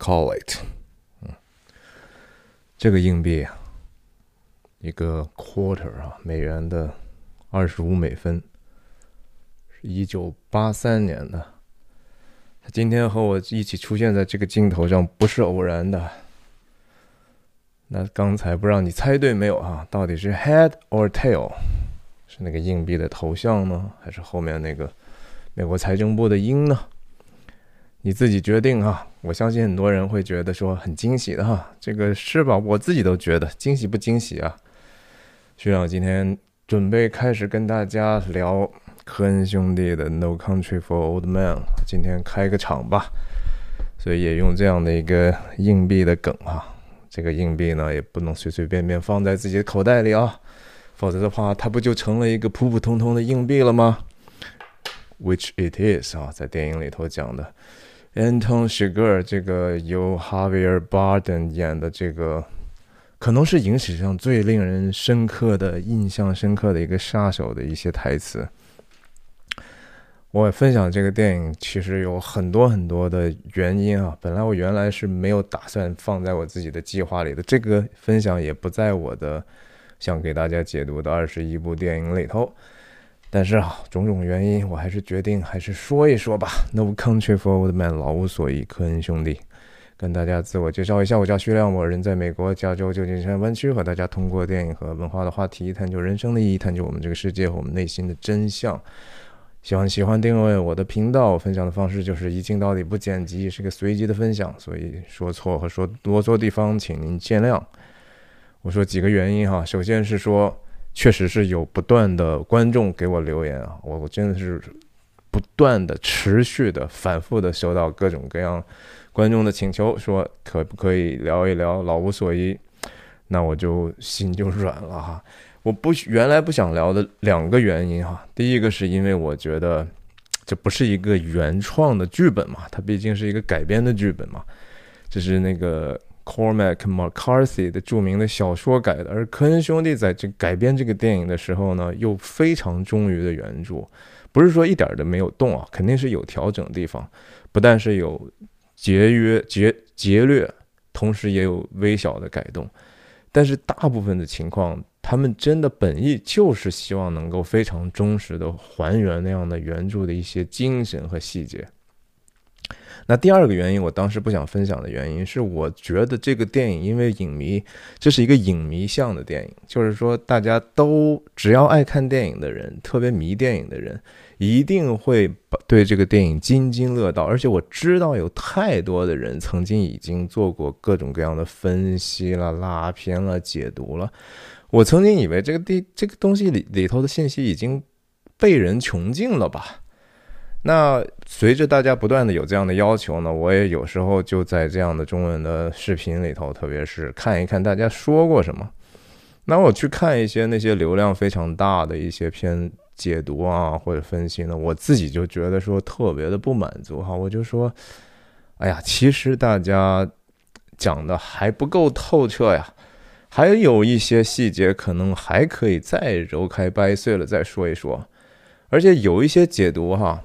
Call it，嗯，这个硬币啊，一个 quarter 啊，美元的二十五美分，是一九八三年的。他今天和我一起出现在这个镜头上，不是偶然的。那刚才不知道你猜对没有啊？到底是 head or tail？是那个硬币的头像呢，还是后面那个美国财政部的鹰呢？你自己决定哈。我相信很多人会觉得说很惊喜的哈，这个是吧？我自己都觉得惊喜不惊喜啊？学长今天准备开始跟大家聊科恩兄弟的《No Country for Old Men》，今天开个场吧，所以也用这样的一个硬币的梗哈。这个硬币呢，也不能随随便便放在自己的口袋里啊，否则的话，它不就成了一个普普通通的硬币了吗？Which it is 啊，在电影里头讲的。Anton Chigurh 这个由 Javier Bardem 演的这个，可能是影史上最令人深刻的印象深刻的一个杀手的一些台词。我分享这个电影其实有很多很多的原因啊，本来我原来是没有打算放在我自己的计划里的，这个分享也不在我的想给大家解读的二十一部电影里头。但是啊，种种原因，我还是决定还是说一说吧。No Country for Old Men，老无所依，科恩兄弟，跟大家自我介绍一下，我叫徐亮，我人在美国加州旧金山湾区，和大家通过电影和文化的话题，探究人生的意义，探究我们这个世界和我们内心的真相。喜欢喜欢订阅我的频道，分享的方式就是一镜到底，不剪辑，是个随机的分享，所以说错和说啰嗦地方，请您见谅。我说几个原因哈，首先是说。确实是有不断的观众给我留言啊，我我真的是不断的、持续的、反复的收到各种各样观众的请求，说可不可以聊一聊《老无所依》，那我就心就软了哈。我不原来不想聊的两个原因哈，第一个是因为我觉得这不是一个原创的剧本嘛，它毕竟是一个改编的剧本嘛，就是那个。Cormac McCarthy 的著名的小说改的，而科恩兄弟在这改编这个电影的时候呢，又非常忠于的原著，不是说一点都没有动啊，肯定是有调整的地方，不但是有节约节节略，同时也有微小的改动，但是大部分的情况，他们真的本意就是希望能够非常忠实的还原那样的原著的一些精神和细节。那第二个原因，我当时不想分享的原因是，我觉得这个电影因为影迷，这是一个影迷向的电影，就是说大家都只要爱看电影的人，特别迷电影的人，一定会把对这个电影津津乐道。而且我知道有太多的人曾经已经做过各种各样的分析了、拉片了、解读了。我曾经以为这个地这个东西里里头的信息已经被人穷尽了吧。那随着大家不断的有这样的要求呢，我也有时候就在这样的中文的视频里头，特别是看一看大家说过什么。那我去看一些那些流量非常大的一些篇解读啊或者分析呢，我自己就觉得说特别的不满足哈。我就说，哎呀，其实大家讲的还不够透彻呀，还有一些细节可能还可以再揉开掰碎了再说一说，而且有一些解读哈。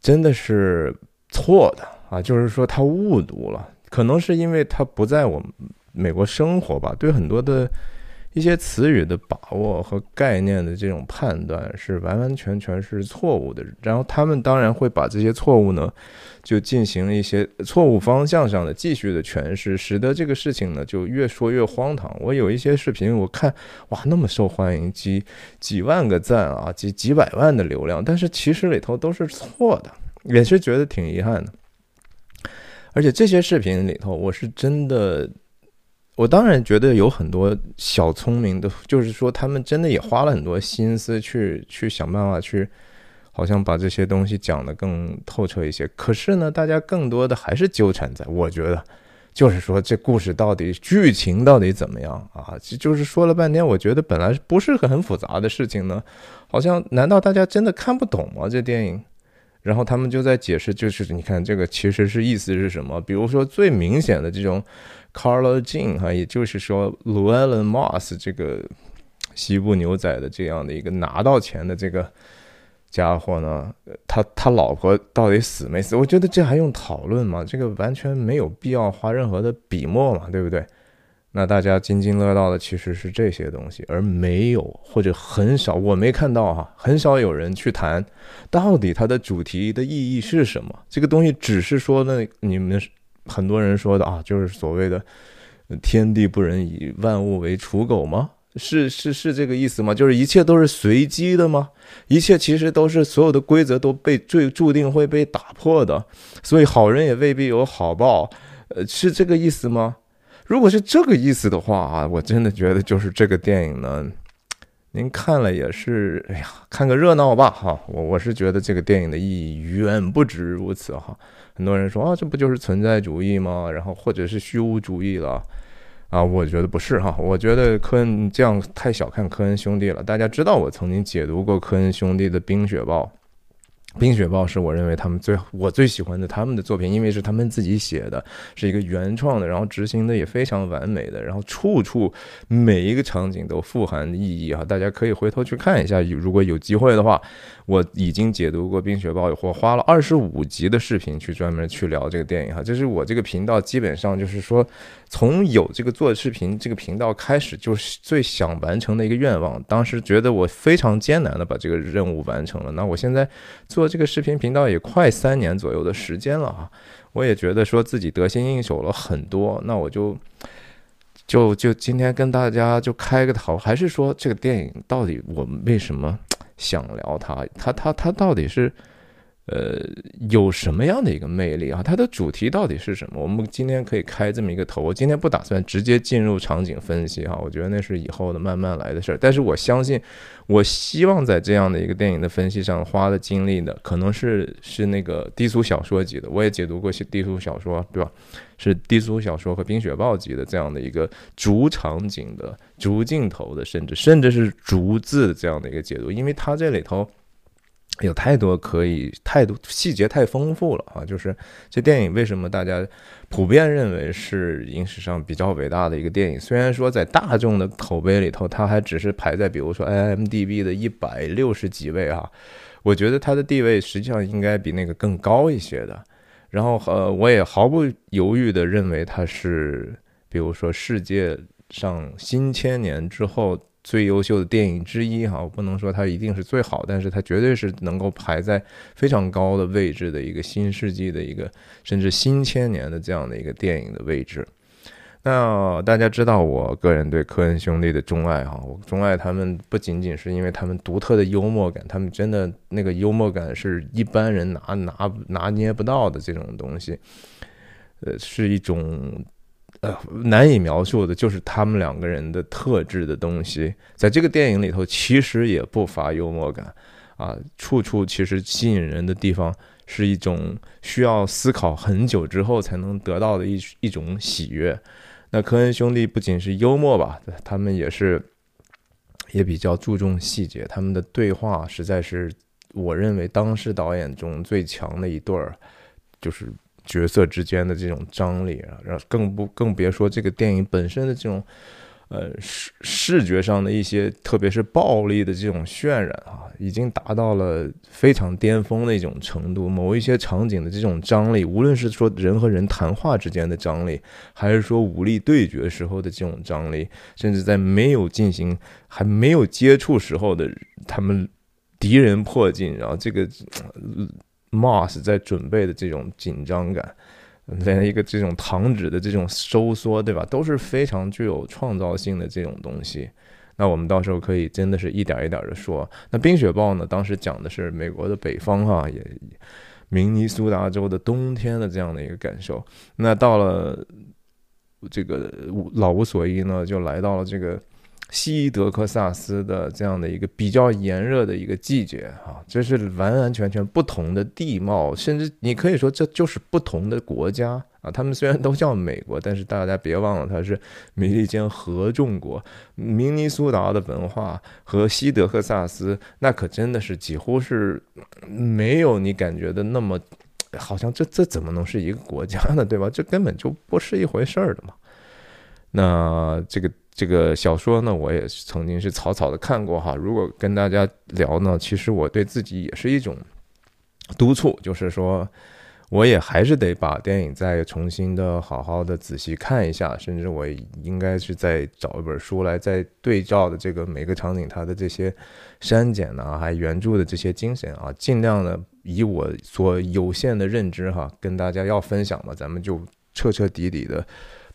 真的是错的啊！就是说他误读了，可能是因为他不在我们美国生活吧，对很多的一些词语的把握和概念的这种判断是完完全全是错误的。然后他们当然会把这些错误呢，就进行一些错误方向上的继续的诠释，使得这个事情呢就越说越荒唐。我有一些视频，我看哇，那么受欢迎，几几万个赞啊，几几百万的流量，但是其实里头都是错的。也是觉得挺遗憾的，而且这些视频里头，我是真的，我当然觉得有很多小聪明的，就是说他们真的也花了很多心思去去想办法去，好像把这些东西讲得更透彻一些。可是呢，大家更多的还是纠缠在，我觉得就是说这故事到底剧情到底怎么样啊？就是说了半天，我觉得本来不是个很复杂的事情呢，好像难道大家真的看不懂吗？这电影？然后他们就在解释，就是你看这个其实是意思是什么？比如说最明显的这种 Carla Jean 哈，也就是说 Llewellyn Moss 这个西部牛仔的这样的一个拿到钱的这个家伙呢，他他老婆到底死没死？我觉得这还用讨论吗？这个完全没有必要花任何的笔墨嘛，对不对？那大家津津乐道的其实是这些东西，而没有或者很少，我没看到哈，很少有人去谈到底它的主题的意义是什么。这个东西只是说呢，你们很多人说的啊，就是所谓的“天地不仁，以万物为刍狗”吗？是是是这个意思吗？就是一切都是随机的吗？一切其实都是所有的规则都被最注定会被打破的，所以好人也未必有好报，呃，是这个意思吗？如果是这个意思的话啊，我真的觉得就是这个电影呢，您看了也是，哎呀，看个热闹吧哈。我我是觉得这个电影的意义远不止如此哈。很多人说啊，这不就是存在主义吗？然后或者是虚无主义了啊？我觉得不是哈。我觉得科恩这样太小看科恩兄弟了。大家知道我曾经解读过科恩兄弟的《冰雪暴》。《冰雪暴》是我认为他们最我最喜欢的他们的作品，因为是他们自己写的，是一个原创的，然后执行的也非常完美的，然后处处每一个场景都富含意义哈！大家可以回头去看一下，如果有机会的话，我已经解读过《冰雪暴》，我花了二十五集的视频去专门去聊这个电影哈。这是我这个频道基本上就是说，从有这个做视频这个频道开始，就是最想完成的一个愿望。当时觉得我非常艰难的把这个任务完成了，那我现在做。这个视频频道也快三年左右的时间了啊，我也觉得说自己得心应手了很多，那我就就就今天跟大家就开个头，还是说这个电影到底我们为什么想聊它？它它它到底是？呃，有什么样的一个魅力啊？它的主题到底是什么？我们今天可以开这么一个头。我今天不打算直接进入场景分析哈，我觉得那是以后的慢慢来的事儿。但是我相信，我希望在这样的一个电影的分析上花的精力的，可能是是那个低俗小说级的。我也解读过些低俗小说，对吧？是低俗小说和冰雪暴级的这样的一个逐场景的、逐镜头的，甚至甚至是逐字的这样的一个解读，因为它这里头。有太多可以，太多细节太丰富了啊！就是这电影为什么大家普遍认为是影史上比较伟大的一个电影？虽然说在大众的口碑里头，它还只是排在比如说 IMDB 的一百六十几位啊，我觉得它的地位实际上应该比那个更高一些的。然后呃，我也毫不犹豫的认为它是，比如说世界上新千年之后。最优秀的电影之一哈，我不能说它一定是最好，但是它绝对是能够排在非常高的位置的一个新世纪的一个甚至新千年的这样的一个电影的位置。那大家知道，我个人对科恩兄弟的钟爱哈，我钟爱他们不仅仅是因为他们独特的幽默感，他们真的那个幽默感是一般人拿拿拿捏不到的这种东西，呃，是一种。呃，难以描述的，就是他们两个人的特质的东西，在这个电影里头，其实也不乏幽默感啊，处处其实吸引人的地方，是一种需要思考很久之后才能得到的一一种喜悦。那科恩兄弟不仅是幽默吧，他们也是也比较注重细节，他们的对话实在是我认为当时导演中最强的一对儿，就是。角色之间的这种张力啊，然后更不更别说这个电影本身的这种，呃视视觉上的一些，特别是暴力的这种渲染啊，已经达到了非常巅峰的一种程度。某一些场景的这种张力，无论是说人和人谈话之间的张力，还是说武力对决时候的这种张力，甚至在没有进行还没有接触时候的他们敌人迫近，然后这个。Moss 在准备的这种紧张感，连一个这种糖纸的这种收缩，对吧，都是非常具有创造性的这种东西。那我们到时候可以真的是一点一点的说。那《冰雪暴》呢，当时讲的是美国的北方哈，也明尼苏达州的冬天的这样的一个感受。那到了这个老无所依呢，就来到了这个。西德克萨斯的这样的一个比较炎热的一个季节啊，这是完完全全不同的地貌，甚至你可以说这就是不同的国家啊。他们虽然都叫美国，但是大家别忘了，它是美利坚合众国。明尼苏达的文化和西德克萨斯，那可真的是几乎是没有你感觉的那么，好像这这怎么能是一个国家呢？对吧？这根本就不是一回事儿的嘛。那这个。这个小说呢，我也曾经是草草的看过哈。如果跟大家聊呢，其实我对自己也是一种督促，就是说。我也还是得把电影再重新的好好的仔细看一下，甚至我应该是再找一本书来再对照的这个每个场景它的这些删减呢，还原著的这些精神啊，尽量的以我所有限的认知哈，跟大家要分享嘛，咱们就彻彻底底的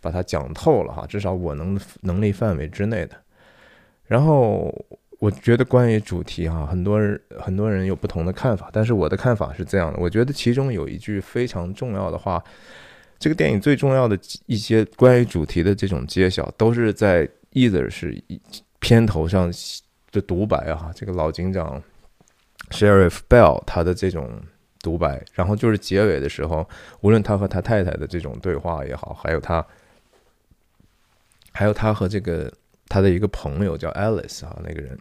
把它讲透了哈，至少我能能力范围之内的，然后。我觉得关于主题哈，很多人很多人有不同的看法，但是我的看法是这样的。我觉得其中有一句非常重要的话，这个电影最重要的一些关于主题的这种揭晓，都是在 either 是片头上的独白啊，这个老警长 Sheriff Bell 他的这种独白，然后就是结尾的时候，无论他和他太太的这种对话也好，还有他，还有他和这个他的一个朋友叫 Alice 啊，那个人。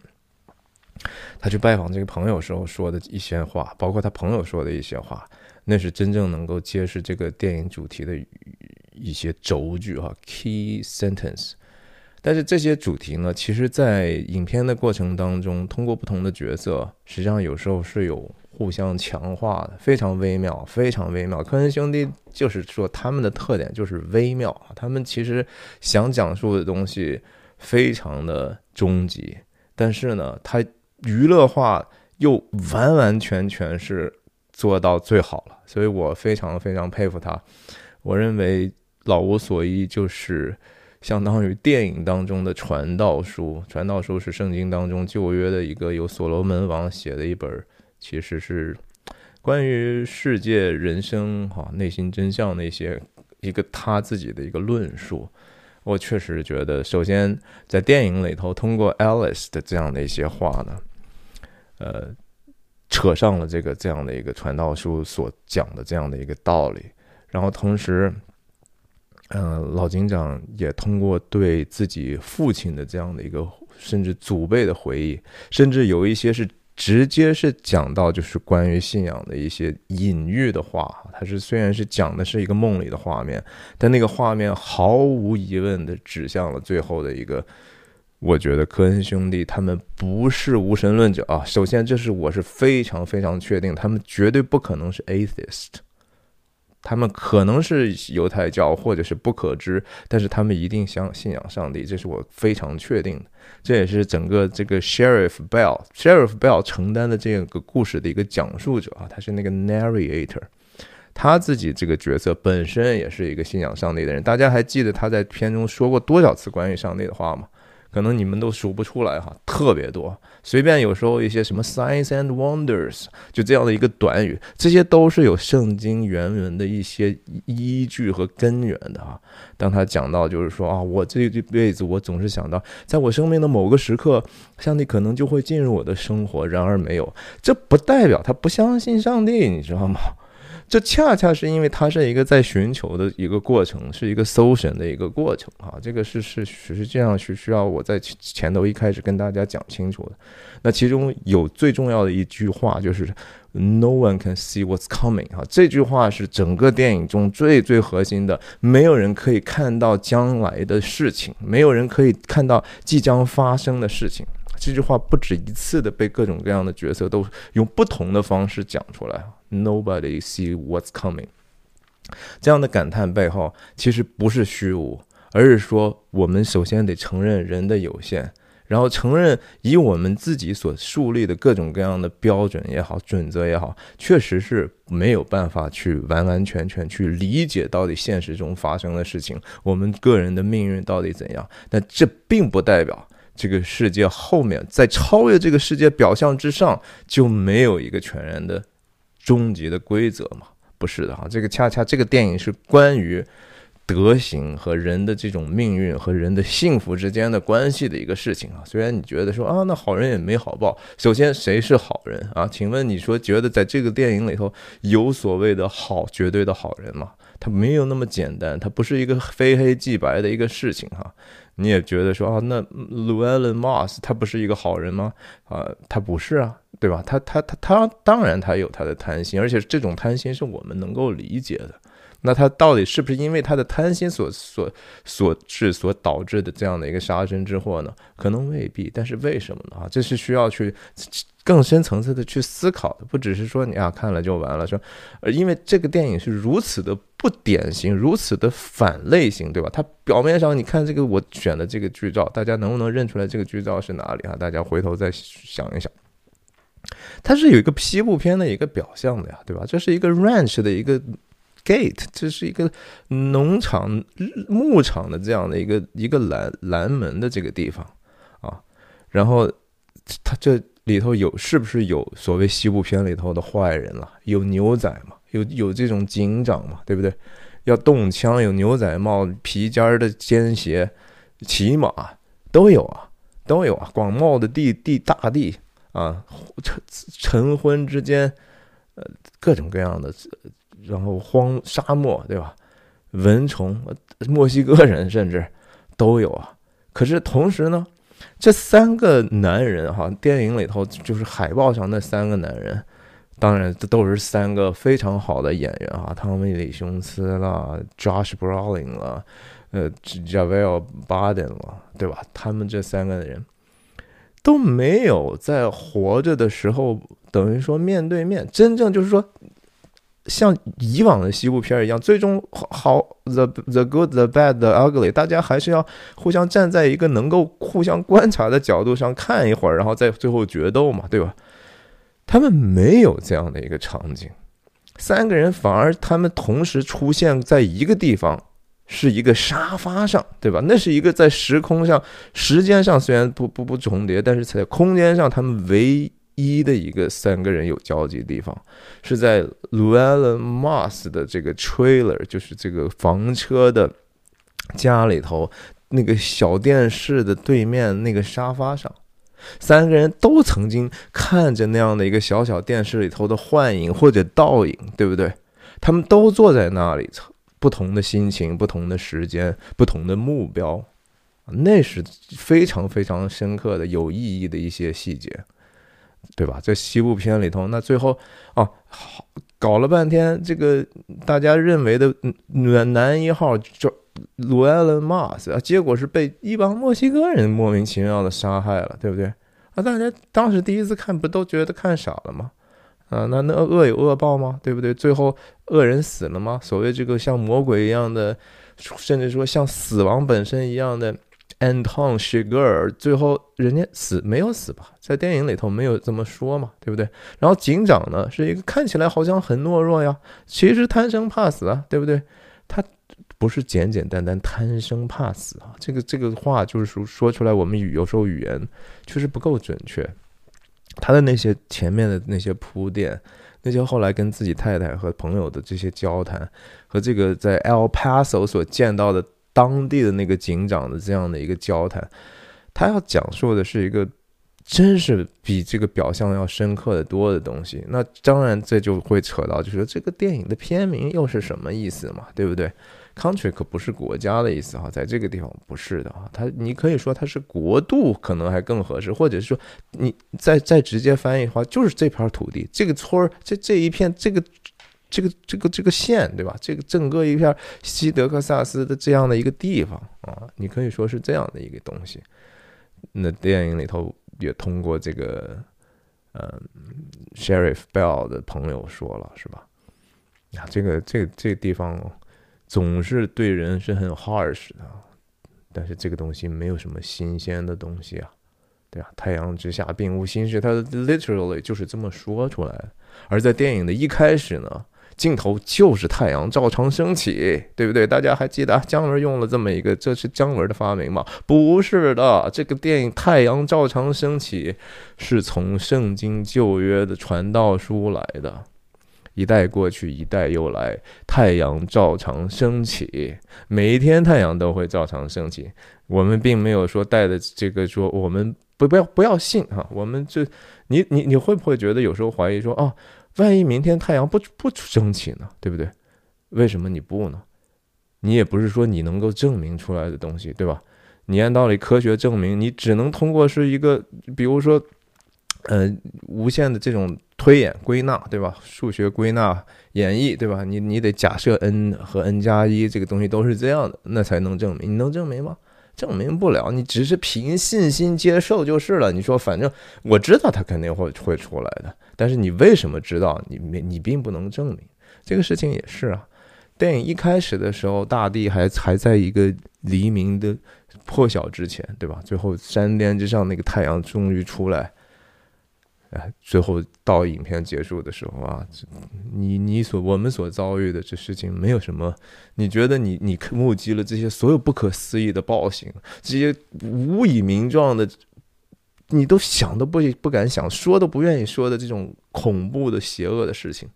他去拜访这个朋友时候说的一些话，包括他朋友说的一些话，那是真正能够揭示这个电影主题的一些轴距哈，key sentence。但是这些主题呢，其实，在影片的过程当中，通过不同的角色，实际上有时候是有互相强化的，非常微妙，非常微妙。科恩兄弟就是说，他们的特点就是微妙，他们其实想讲述的东西非常的终极，但是呢，他。娱乐化又完完全全是做到最好了，所以我非常非常佩服他。我认为《老无所依》就是相当于电影当中的传道书，传道书是圣经当中旧约的一个由所罗门王写的一本，其实是关于世界人生哈内心真相的一些一个他自己的一个论述。我确实觉得，首先在电影里头，通过 Alice 的这样的一些话呢。呃，扯上了这个这样的一个传道书所讲的这样的一个道理，然后同时，嗯，老警长也通过对自己父亲的这样的一个甚至祖辈的回忆，甚至有一些是直接是讲到就是关于信仰的一些隐喻的话，它是虽然是讲的是一个梦里的画面，但那个画面毫无疑问的指向了最后的一个。我觉得科恩兄弟他们不是无神论者啊。首先，这是我是非常非常确定，他们绝对不可能是 atheist，他们可能是犹太教或者是不可知，但是他们一定相信仰上帝，这是我非常确定的。这也是整个这个 Sheriff Bell，Sheriff Bell 承担的这个故事的一个讲述者啊，他是那个 narrator，他自己这个角色本身也是一个信仰上帝的人。大家还记得他在片中说过多少次关于上帝的话吗？可能你们都数不出来哈，特别多。随便有时候一些什么 “signs and wonders” 就这样的一个短语，这些都是有圣经原文的一些依据和根源的哈。当他讲到就是说啊，我这这辈子我总是想到，在我生命的某个时刻，上帝可能就会进入我的生活，然而没有，这不代表他不相信上帝，你知道吗？这恰恰是因为它是一个在寻求的一个过程，是一个搜寻的一个过程啊！这个是是实际上是需要我在前头一开始跟大家讲清楚的。那其中有最重要的一句话就是 “No one can see what's coming” 啊，这句话是整个电影中最最核心的。没有人可以看到将来的事情，没有人可以看到即将发生的事情。这句话不止一次的被各种各样的角色都用不同的方式讲出来。Nobody see what's coming。这样的感叹背后其实不是虚无，而是说我们首先得承认人的有限，然后承认以我们自己所树立的各种各样的标准也好、准则也好，确实是没有办法去完完全全去理解到底现实中发生的事情，我们个人的命运到底怎样。但这并不代表。这个世界后面，在超越这个世界表象之上，就没有一个全然的终极的规则嘛？不是的哈，这个恰恰这个电影是关于德行和人的这种命运和人的幸福之间的关系的一个事情啊。虽然你觉得说啊，那好人也没好报。首先，谁是好人啊？请问你说，觉得在这个电影里头有所谓的好绝对的好人吗？它没有那么简单，它不是一个非黑即白的一个事情哈。你也觉得说啊，那 Llewellyn Moss 他不是一个好人吗？啊，他不是啊，对吧？他他他他当然他有他的贪心，而且这种贪心是我们能够理解的。那他到底是不是因为他的贪心所所所致所导致的这样的一个杀身之祸呢？可能未必，但是为什么呢？啊，这是需要去更深层次的去思考的，不只是说你啊看了就完了，说，呃，因为这个电影是如此的不典型，如此的反类型，对吧？它表面上你看这个我选的这个剧照，大家能不能认出来这个剧照是哪里啊？大家回头再想一想。它是有一个西部片的一个表象的呀，对吧？这是一个 ranch 的一个 gate，这是一个农场、牧场的这样的一个一个拦拦门的这个地方啊。然后它这里头有是不是有所谓西部片里头的坏人了？有牛仔嘛？有有这种警长嘛？对不对？要动枪，有牛仔帽、皮尖儿的尖鞋、骑马都有啊，都有啊，广袤的地地大地。啊，晨晨昏之间，呃，各种各样的，然后荒沙漠，对吧？蚊虫，墨西哥人甚至都有啊。可是同时呢，这三个男人哈，电影里头就是海报上那三个男人，当然这都是三个非常好的演员啊，汤米·李·琼斯啦，Josh Brolin 啦，呃，Javier Bardem 了，对吧？他们这三个人。都没有在活着的时候，等于说面对面，真正就是说，像以往的西部片一样，最终好 the the good the bad the ugly，大家还是要互相站在一个能够互相观察的角度上看一会儿，然后再最后决斗嘛，对吧？他们没有这样的一个场景，三个人反而他们同时出现在一个地方。是一个沙发上，对吧？那是一个在时空上、时间上虽然不不不重叠，但是在空间上，他们唯一的一个三个人有交集的地方，是在 Llewellyn Moss 的这个 trailer，就是这个房车的家里头那个小电视的对面那个沙发上，三个人都曾经看着那样的一个小小电视里头的幻影或者倒影，对不对？他们都坐在那里。不同的心情，不同的时间，不同的目标，那是非常非常深刻的、有意义的一些细节，对吧？在西部片里头，那最后哦，好搞了半天，这个大家认为的男男一号就 Llewelyn Moss 啊，结果是被一帮墨西哥人莫名其妙的杀害了，对不对？啊，大家当时第一次看，不都觉得看傻了吗？啊，那那恶有恶报吗？对不对？最后恶人死了吗？所谓这个像魔鬼一样的，甚至说像死亡本身一样的 Anton s h i g e r 最后人家死没有死吧？在电影里头没有这么说嘛，对不对？然后警长呢，是一个看起来好像很懦弱呀，其实贪生怕死啊，对不对？他不是简简单单贪生怕死啊，这个这个话就是说说出来，我们语有时候语言确实不够准确。他的那些前面的那些铺垫，那些后来跟自己太太和朋友的这些交谈，和这个在 El Paso 所见到的当地的那个警长的这样的一个交谈，他要讲述的是一个真是比这个表象要深刻的多的东西。那当然这就会扯到，就是这个电影的片名又是什么意思嘛？对不对？Country 可不是国家的意思哈，在这个地方不是的哈，它你可以说它是国度，可能还更合适，或者是说你再再直接翻译的话，就是这片土地，这个村儿，这这一片，这个这个这个这个县，对吧？这个整个一片西德克萨斯的这样的一个地方啊，你可以说是这样的一个东西。那电影里头也通过这个呃 Sheriff Bell 的朋友说了，是吧？啊，这个这这个地方。总是对人是很 harsh 的，但是这个东西没有什么新鲜的东西啊，对啊，太阳之下并无新事，它 literally 就是这么说出来。而在电影的一开始呢，镜头就是太阳照常升起，对不对？大家还记得啊姜文用了这么一个，这是姜文的发明吗？不是的，这个电影太阳照常升起是从圣经旧约的传道书来的。一代过去，一代又来，太阳照常升起。每一天，太阳都会照常升起。我们并没有说带的这个说，我们不不要不要信哈。我们就你你你会不会觉得有时候怀疑说，啊，万一明天太阳不不升起呢？对不对？为什么你不呢？你也不是说你能够证明出来的东西，对吧？你按道理科学证明，你只能通过是一个，比如说。呃，无限的这种推演归纳，对吧？数学归纳演绎，对吧？你你得假设 n 和 n 加一这个东西都是这样的，那才能证明。你能证明吗？证明不了，你只是凭信心接受就是了。你说反正我知道它肯定会会出来的，但是你为什么知道？你没你并不能证明这个事情也是啊。电影一开始的时候，大地还还在一个黎明的破晓之前，对吧？最后山巅之上那个太阳终于出来。哎，最后到影片结束的时候啊，你你所我们所遭遇的这事情没有什么，你觉得你你目击了这些所有不可思议的暴行，这些无以名状的，你都想都不不敢想，说都不愿意说的这种恐怖的邪恶的事情。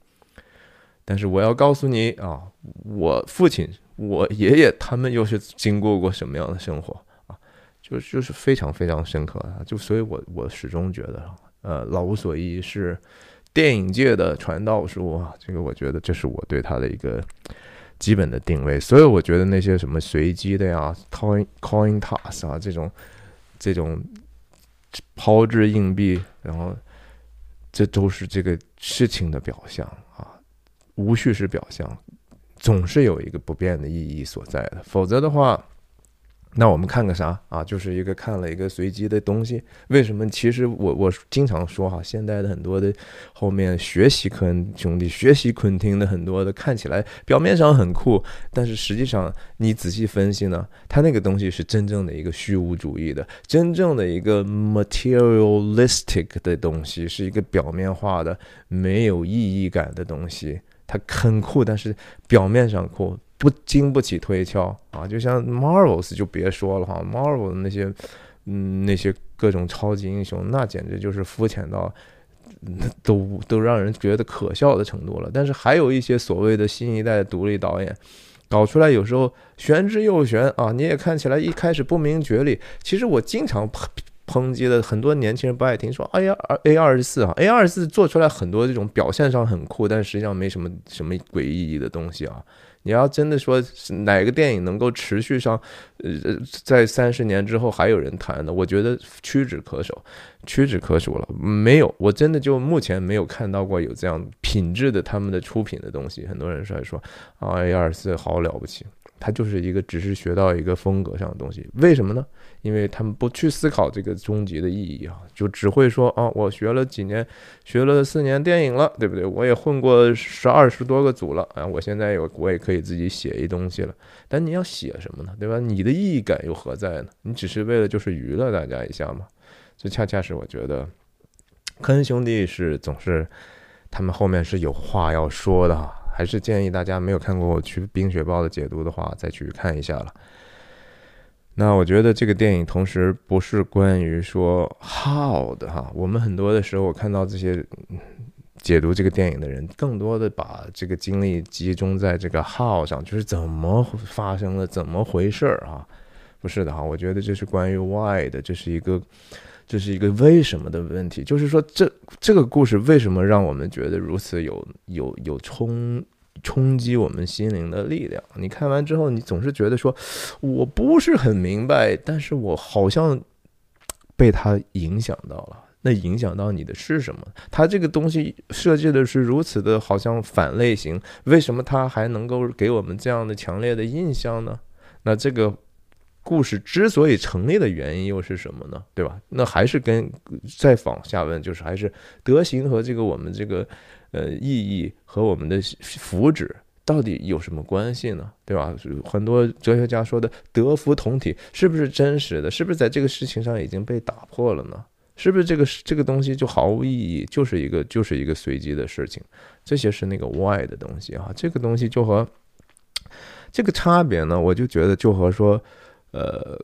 但是我要告诉你啊，我父亲、我爷爷他们又是经过过什么样的生活啊？就就是非常非常深刻啊！就所以，我我始终觉得。呃，老无所依是电影界的传道书啊，这个我觉得这是我对他的一个基本的定位。所以我觉得那些什么随机的呀，coin coin toss 啊，这种这种抛掷硬币，然后这都是这个事情的表象啊，无序是表象，总是有一个不变的意义所在的，否则的话。那我们看个啥啊？就是一个看了一个随机的东西。为什么？其实我我经常说哈，现代的很多的后面学习科恩兄弟、学习昆汀的很多的，看起来表面上很酷，但是实际上你仔细分析呢，他那个东西是真正的一个虚无主义的，真正的一个 materialistic 的东西，是一个表面化的、没有意义感的东西。它很酷，但是表面上酷。不经不起推敲啊，就像 Marvels 就别说了哈，Marvel 那些嗯那些各种超级英雄，那简直就是肤浅到都都让人觉得可笑的程度了。但是还有一些所谓的新一代独立导演搞出来，有时候玄之又玄啊，你也看起来一开始不明觉厉。其实我经常抨抨击的很多年轻人不爱听，说哎呀 A 二十四啊 A 二十四做出来很多这种表现上很酷，但实际上没什么什么鬼意义的东西啊。你要真的说哪个电影能够持续上，呃，在三十年之后还有人谈的，我觉得屈指可数，屈指可数了。没有，我真的就目前没有看到过有这样品质的他们的出品的东西。很多人说说啊，A 二四好了不起。他就是一个只是学到一个风格上的东西，为什么呢？因为他们不去思考这个终极的意义啊，就只会说啊，我学了几年，学了四年电影了，对不对？我也混过十二十多个组了啊，我现在有我也可以自己写一东西了。但你要写什么呢？对吧？你的意义感又何在呢？你只是为了就是娱乐大家一下嘛？这恰恰是我觉得，科恩兄弟是总是他们后面是有话要说的哈。还是建议大家没有看过我去《冰雪暴》的解读的话，再去看一下了。那我觉得这个电影同时不是关于说 how 的哈，我们很多的时候我看到这些解读这个电影的人，更多的把这个精力集中在这个 how 上，就是怎么发生了，怎么回事儿啊？不是的哈，我觉得这是关于 why 的，这是一个。这是一个为什么的问题，就是说，这这个故事为什么让我们觉得如此有有有冲冲击我们心灵的力量？你看完之后，你总是觉得说，我不是很明白，但是我好像被它影响到了。那影响到你的是什么？它这个东西设计的是如此的，好像反类型，为什么它还能够给我们这样的强烈的印象呢？那这个。故事之所以成立的原因又是什么呢？对吧？那还是跟再往下问，就是还是德行和这个我们这个呃意义和我们的福祉到底有什么关系呢？对吧？很多哲学家说的德福同体是不是真实的？是不是在这个事情上已经被打破了呢？是不是这个这个东西就毫无意义，就是一个就是一个随机的事情？这些是那个 why 的东西啊，这个东西就和这个差别呢，我就觉得就和说。呃，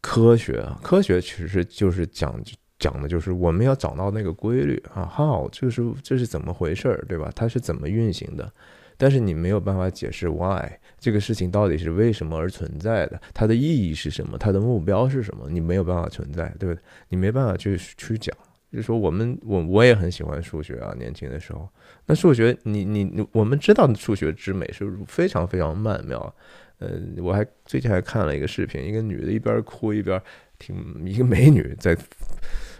科学啊，科学其实就是讲讲的，就是我们要找到那个规律啊，how 就是这是怎么回事儿，对吧？它是怎么运行的？但是你没有办法解释 why 这个事情到底是为什么而存在的，它的意义是什么？它的目标是什么？你没有办法存在，对不对？你没办法去去讲。就是说，我们我我也很喜欢数学啊，年轻的时候，那数学你你你，我们知道数学之美是非常非常曼妙。呃，我还最近还看了一个视频，一个女的一边哭一边挺一个美女在，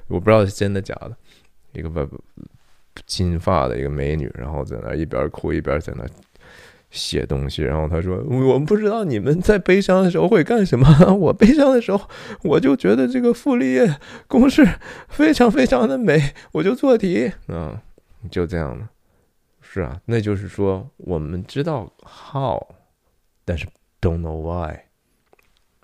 我不知道是真的假的，一个不金发的一个美女，然后在那一边哭一边在那写东西。然后他说：“我们不知道你们在悲伤的时候会干什么。我悲伤的时候，我就觉得这个傅立叶公式非常非常的美，我就做题啊，就这样的。是啊，那就是说我们知道 how，但是 don't know why，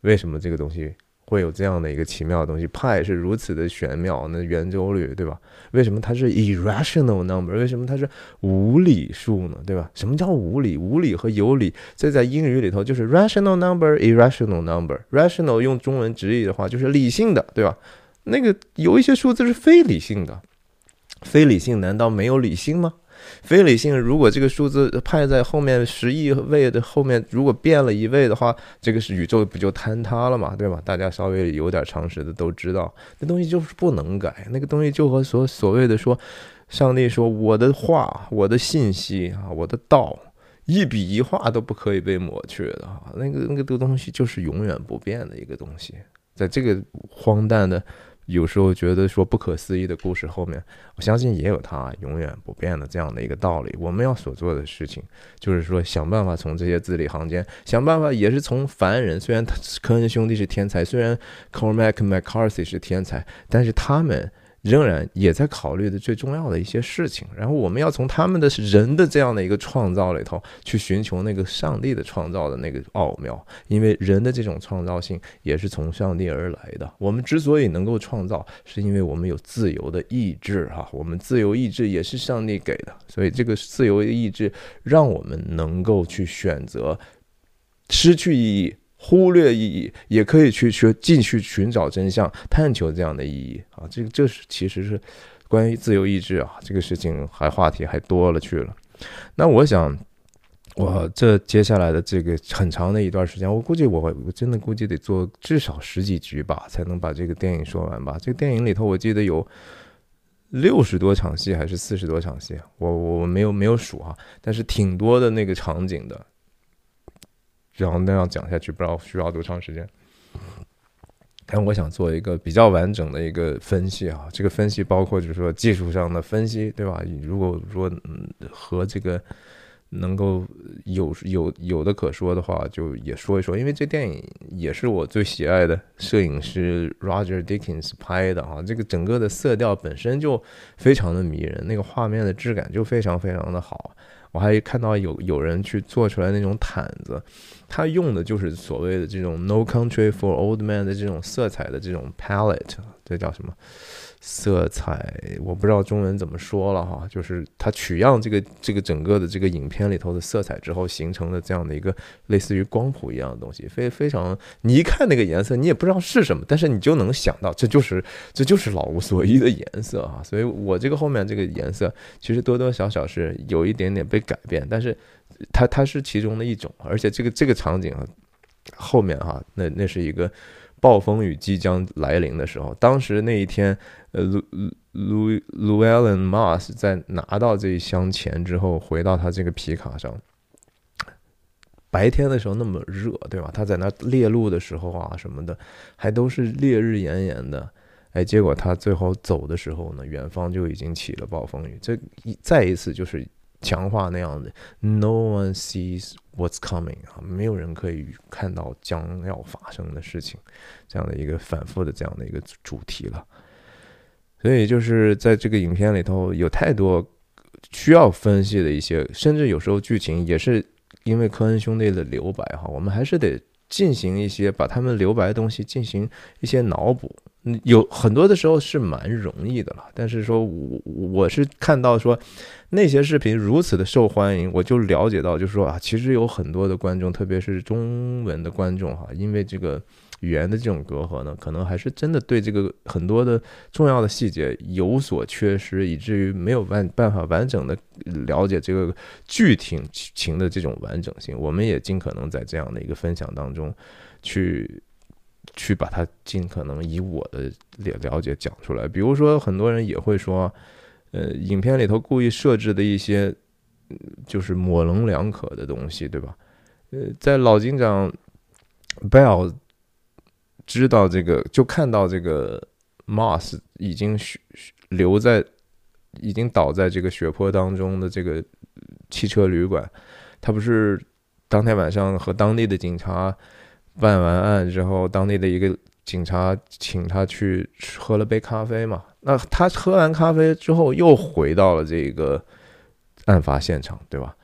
为什么这个东西？”会有这样的一个奇妙的东西，派是如此的玄妙，那圆周率对吧？为什么它是 irrational number？为什么它是无理数呢？对吧？什么叫无理？无理和有理，这在英语里头就是 rational number，irrational number。rational 用中文直译的话就是理性的，对吧？那个有一些数字是非理性的，非理性难道没有理性吗？非理性，如果这个数字派在后面十亿位的后面，如果变了一位的话，这个是宇宙不就坍塌了嘛，对吧？大家稍微有点常识的都知道，那东西就是不能改，那个东西就和所所谓的说，上帝说我的话、我的信息啊、我的道，一笔一画都不可以被抹去的啊，那个那个东西就是永远不变的一个东西，在这个荒诞的。有时候觉得说不可思议的故事后面，我相信也有它永远不变的这样的一个道理。我们要所做的事情，就是说想办法从这些字里行间，想办法也是从凡人。虽然科恩兄弟是天才，虽然 Cormac McCarthy 是天才，但是他们。仍然也在考虑的最重要的一些事情，然后我们要从他们的人的这样的一个创造里头去寻求那个上帝的创造的那个奥妙，因为人的这种创造性也是从上帝而来的。我们之所以能够创造，是因为我们有自由的意志哈，我们自由意志也是上帝给的，所以这个自由意志让我们能够去选择失去意义。忽略意义，也可以去去进去寻找真相，探求这样的意义啊！这个这是其实是关于自由意志啊，这个事情还话题还多了去了。那我想，我这接下来的这个很长的一段时间，我估计我我真的估计得做至少十几局吧，才能把这个电影说完吧。这个电影里头，我记得有六十多场戏还是四十多场戏，我我没有没有数哈，但是挺多的那个场景的。然后那样讲下去，不知道需要多长时间。但我想做一个比较完整的一个分析啊，这个分析包括就是说技术上的分析，对吧？如果说和这个能够有有有的可说的话，就也说一说。因为这电影也是我最喜爱的摄影师 Roger Dickens 拍的啊，这个整个的色调本身就非常的迷人，那个画面的质感就非常非常的好。我还看到有有人去做出来那种毯子，他用的就是所谓的这种 No Country for Old Men 的这种色彩的这种 palette，这叫什么？色彩我不知道中文怎么说了哈，就是它取样这个这个整个的这个影片里头的色彩之后形成的这样的一个类似于光谱一样的东西，非非常你一看那个颜色你也不知道是什么，但是你就能想到这就是这就是老无所依的颜色啊，所以我这个后面这个颜色其实多多少少是有一点点被改变，但是它它是其中的一种，而且这个这个场景啊后面哈那那是一个。暴风雨即将来临的时候，当时那一天，呃，卢卢卢艾伦·马斯在拿到这一箱钱之后，回到他这个皮卡上。白天的时候那么热，对吧？他在那猎鹿的时候啊，什么的，还都是烈日炎炎的。哎，结果他最后走的时候呢，远方就已经起了暴风雨。这一再一次就是。强化那样的，No one sees what's coming 啊，没有人可以看到将要发生的事情，这样的一个反复的这样的一个主题了。所以就是在这个影片里头，有太多需要分析的一些，甚至有时候剧情也是因为科恩兄弟的留白哈，我们还是得进行一些把他们留白的东西进行一些脑补。有很多的时候是蛮容易的了，但是说我我是看到说那些视频如此的受欢迎，我就了解到就是说啊，其实有很多的观众，特别是中文的观众哈，因为这个语言的这种隔阂呢，可能还是真的对这个很多的重要的细节有所缺失，以至于没有办办法完整的了解这个剧情情的这种完整性。我们也尽可能在这样的一个分享当中去。去把它尽可能以我的了了解讲出来，比如说很多人也会说，呃，影片里头故意设置的一些就是模棱两可的东西，对吧？呃，在老警长 Bell 知道这个，就看到这个 Moss 已经血留在已经倒在这个血泊当中的这个汽车旅馆，他不是当天晚上和当地的警察办完案之后，当地的一个警察请他去喝了杯咖啡嘛？那他喝完咖啡之后又回到了这个案发现场，对吧？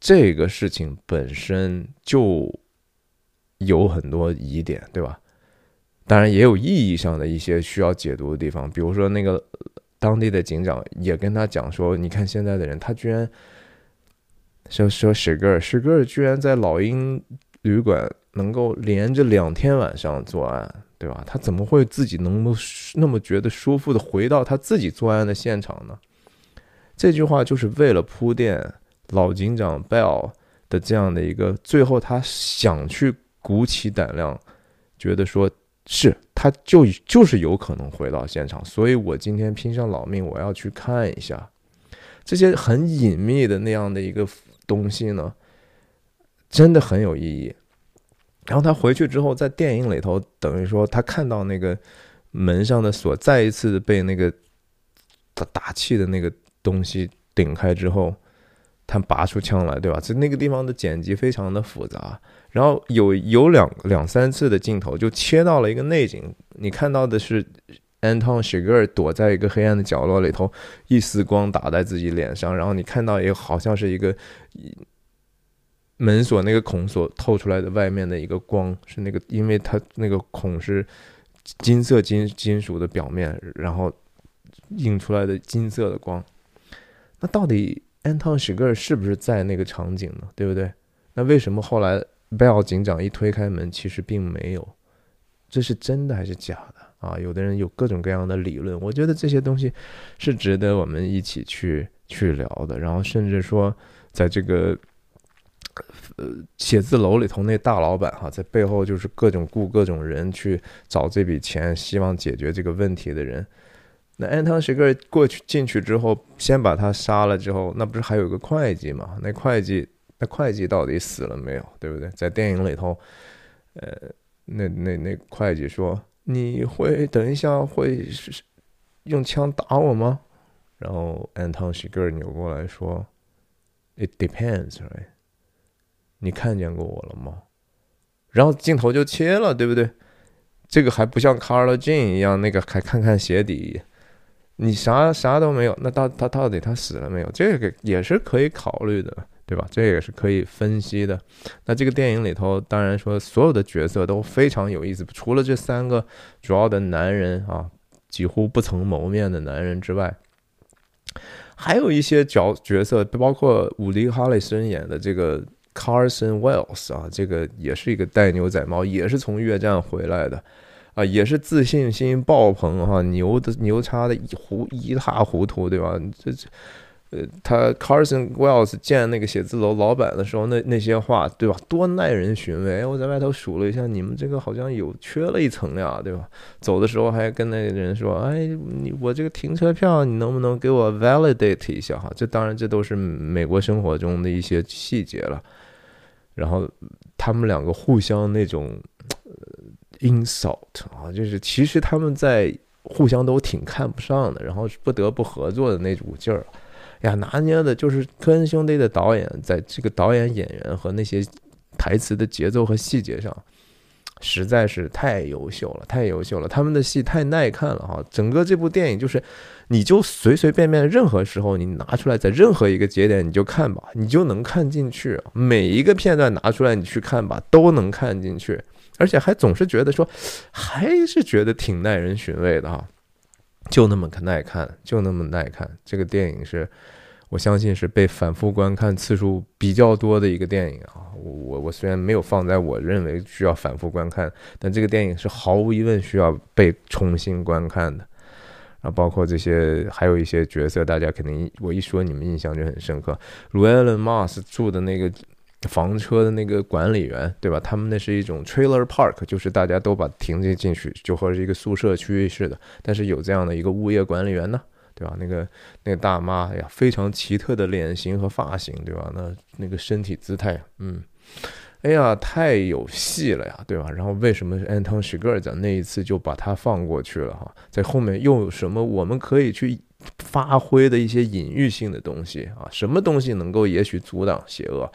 这个事情本身就有很多疑点，对吧？当然也有意义上的一些需要解读的地方，比如说那个当地的警长也跟他讲说：“你看现在的人，他居然说说史格尔，史格尔居然在老鹰旅馆能够连着两天晚上作案，对吧？他怎么会自己能够那么觉得舒服的回到他自己作案的现场呢？”这句话就是为了铺垫老警长 Bell 的这样的一个最后，他想去鼓起胆量，觉得说。是，他就就是有可能回到现场，所以我今天拼上老命，我要去看一下这些很隐秘的那样的一个东西呢，真的很有意义。然后他回去之后，在电影里头，等于说他看到那个门上的锁再一次被那个打打气的那个东西顶开之后，他拔出枪来，对吧？这那个地方的剪辑非常的复杂。然后有有两两三次的镜头就切到了一个内景，你看到的是 Anton s h i g e r 躲在一个黑暗的角落里头，一丝光打在自己脸上，然后你看到也好像是一个门锁那个孔所透出来的外面的一个光，是那个因为它那个孔是金色金金属的表面，然后映出来的金色的光。那到底 Anton s h i g e r 是不是在那个场景呢？对不对？那为什么后来？Bell 警长一推开门，其实并没有，这是真的还是假的啊？有的人有各种各样的理论，我觉得这些东西是值得我们一起去去聊的。然后甚至说，在这个呃写字楼里头，那大老板哈，在背后就是各种雇各种人去找这笔钱，希望解决这个问题的人。那安汤什格过去进去之后，先把他杀了之后，那不是还有个会计嘛？那会计。那会计到底死了没有？对不对？在电影里头，呃，那那那会计说：“你会等一下会用枪打我吗？”然后安汤西格尔扭过来说：“It depends, right？你看见过我了吗？”然后镜头就切了，对不对？这个还不像卡尔金一样，那个还看看鞋底，你啥啥都没有。那到他到底他死了没有？这个也是可以考虑的。对吧？这也是可以分析的。那这个电影里头，当然说所有的角色都非常有意思，除了这三个主要的男人啊，几乎不曾谋面的男人之外，还有一些角角色，包括伍迪·哈里森演的这个 Carson Wells 啊，这个也是一个带牛仔帽，也是从越战回来的啊，也是自信心爆棚哈，牛的牛叉的一糊一塌糊涂，对吧？这这。呃，他 Carson Wells 见那个写字楼老板的时候，那那些话，对吧？多耐人寻味。我在外头数了一下，你们这个好像有缺了一层呀，对吧？走的时候还跟那个人说：“哎，你我这个停车票，你能不能给我 validate 一下？”哈，这当然这都是美国生活中的一些细节了。然后他们两个互相那种 insult 啊，就是其实他们在互相都挺看不上的，然后不得不合作的那股劲儿。呀，拿捏的就是科恩兄弟的导演，在这个导演、演员和那些台词的节奏和细节上，实在是太优秀了，太优秀了。他们的戏太耐看了哈！整个这部电影就是，你就随随便便任何时候你拿出来，在任何一个节点你就看吧，你就能看进去。每一个片段拿出来你去看吧，都能看进去，而且还总是觉得说，还是觉得挺耐人寻味的哈。就那么可耐看，就那么耐看。这个电影是。我相信是被反复观看次数比较多的一个电影啊！我我虽然没有放在我认为需要反复观看，但这个电影是毫无疑问需要被重新观看的。啊，包括这些，还有一些角色，大家肯定我一说你们印象就很深刻。Llewellyn Moss 住的那个房车的那个管理员，对吧？他们那是一种 trailer park，就是大家都把停进进去，就和一个宿舍区域似的。但是有这样的一个物业管理员呢？对吧？那个那个大妈，哎呀，非常奇特的脸型和发型，对吧？那那个身体姿态，嗯，哎呀，太有戏了呀，对吧？然后为什么安汤许格尔在那一次就把他放过去了哈？在后面又有什么我们可以去发挥的一些隐喻性的东西啊，什么东西能够也许阻挡邪恶，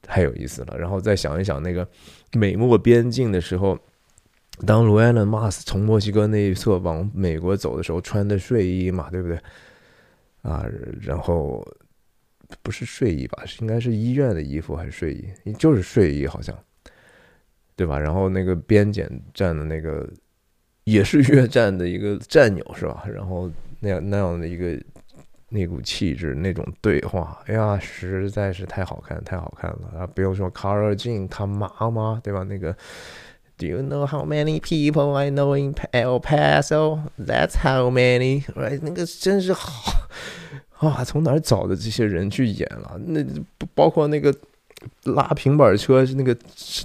太有意思了。然后再想一想那个美墨边境的时候，当罗安·马斯从墨西哥那一侧往美国走的时候，穿的睡衣嘛，对不对？啊，然后不是睡衣吧？是应该是医院的衣服还是睡衣？就是睡衣，好像，对吧？然后那个边检站的那个。也是越战的一个战友是吧？然后那样那样的一个那股气质，那种对话，哎呀，实在是太好看，太好看了啊！不用说卡尔金他妈妈，对吧？那个 Do you know how many people I know in El Paso? That's how many, right？那个真是好啊！从哪儿找的这些人去演了？那包括那个。拉平板车是那个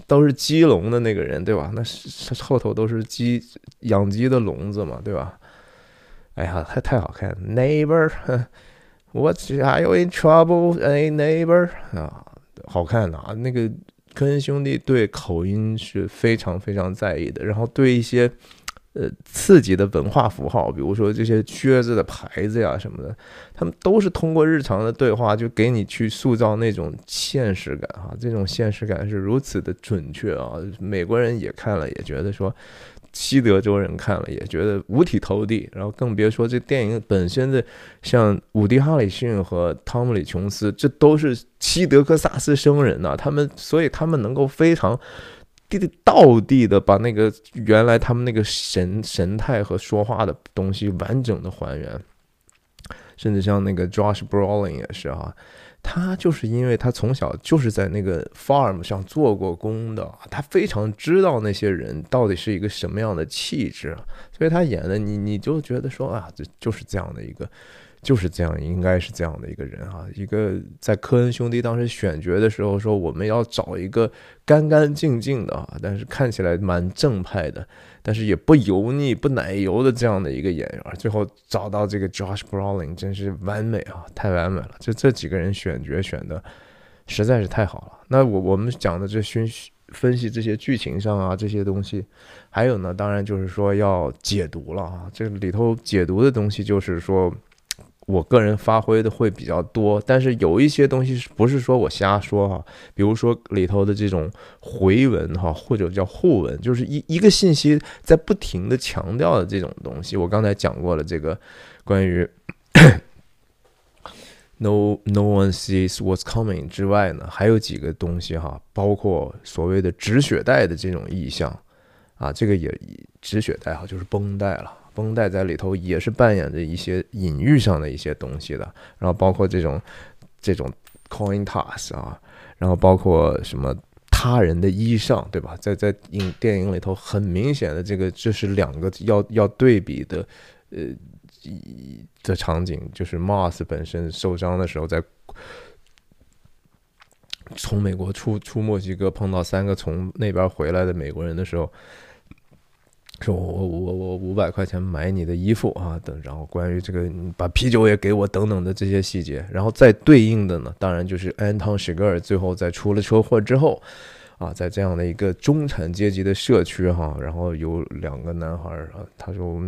都是鸡笼的那个人对吧？那是后头都是鸡养鸡的笼子嘛对吧？哎呀，太太好看！Neighbor，What are you in trouble? A neighbor 啊，好看的啊！那个科恩兄弟对口音是非常非常在意的，然后对一些。呃，刺激的文化符号，比如说这些靴子的牌子呀什么的，他们都是通过日常的对话，就给你去塑造那种现实感哈。这种现实感是如此的准确啊！美国人也看了，也觉得说，西德州人看了也觉得五体投地。然后更别说这电影本身的，像伍迪·哈里逊和汤姆·李·琼斯，这都是西德克萨斯生人呐，他们所以他们能够非常。地道地的把那个原来他们那个神神态和说话的东西完整的还原，甚至像那个 Josh Brolin 也是啊，他就是因为他从小就是在那个 farm 上做过工的，他非常知道那些人到底是一个什么样的气质，所以他演的你你就觉得说啊，这就是这样的一个。就是这样，应该是这样的一个人啊。一个在科恩兄弟当时选角的时候说，我们要找一个干干净净的啊，但是看起来蛮正派的，但是也不油腻、不奶油的这样的一个演员。最后找到这个 Josh Brolin，真是完美啊，太完美了。就这几个人选角选的实在是太好了。那我我们讲的这分分析这些剧情上啊这些东西，还有呢，当然就是说要解读了啊。这里头解读的东西就是说。我个人发挥的会比较多，但是有一些东西不是说我瞎说哈？比如说里头的这种回文哈，或者叫互文，就是一一个信息在不停的强调的这种东西。我刚才讲过了，这个关于 no no one sees what's coming 之外呢，还有几个东西哈，包括所谓的止血带的这种意象啊，这个也止血带哈，就是绷带了。绷带在里头也是扮演着一些隐喻上的一些东西的，然后包括这种这种 coin toss 啊，然后包括什么他人的衣裳，对吧？在在影电影里头很明显的这个这是两个要要对比的，呃，的场景就是 Moss 本身受伤的时候，在从美国出出墨西哥碰到三个从那边回来的美国人的时候。说我我我我五百块钱买你的衣服啊等，然后关于这个把啤酒也给我等等的这些细节，然后再对应的呢，当然就是安汤史格尔最后在出了车祸之后，啊，在这样的一个中产阶级的社区哈，然后有两个男孩啊，他说。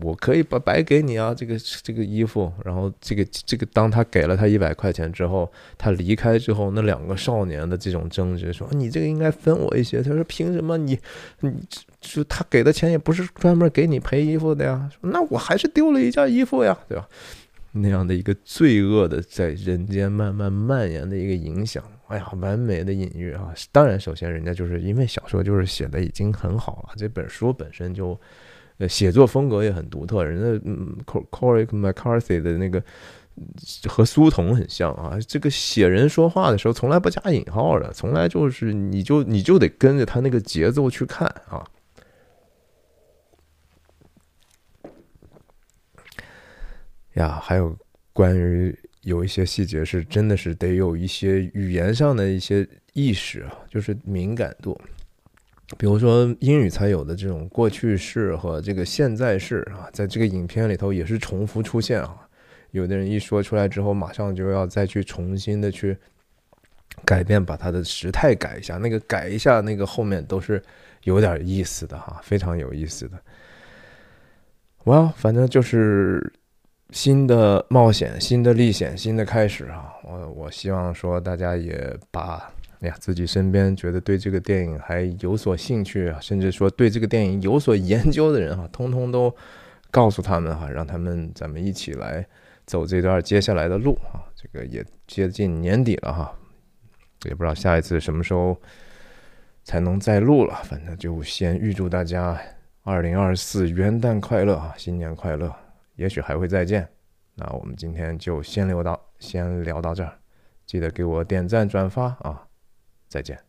我可以把白给你啊，这个这个衣服，然后这个这个，当他给了他一百块钱之后，他离开之后，那两个少年的这种争执，说你这个应该分我一些。他说凭什么你你就他给的钱也不是专门给你赔衣服的呀？那我还是丢了一件衣服呀，对吧？那样的一个罪恶的在人间慢慢蔓延的一个影响，哎呀，完美的隐喻啊！当然，首先人家就是因为小说就是写的已经很好了，这本书本身就。呃，写作风格也很独特，人家嗯，Corey McCarthy 的那个和苏童很像啊。这个写人说话的时候从来不加引号的，从来就是你就你就得跟着他那个节奏去看啊。呀，还有关于有一些细节是真的是得有一些语言上的一些意识啊，就是敏感度。比如说英语才有的这种过去式和这个现在式啊，在这个影片里头也是重复出现啊。有的人一说出来之后，马上就要再去重新的去改变，把它的时态改一下。那个改一下，那个后面都是有点意思的哈，非常有意思的。哇，反正就是新的冒险、新的历险、新的开始啊！我我希望说大家也把哎呀自己身边觉得对这个电影还有所兴趣啊，甚至说对这个电影有所研究的人哈，通通都告诉他们哈，让他们咱们一起来走这段接下来的路啊！这个也接近年底了哈，也不知道下一次什么时候才能再录了，反正就先预祝大家二零二四元旦快乐啊，新年快乐！也许还会再见，那我们今天就先聊到先聊到这儿，记得给我点赞转发啊，再见。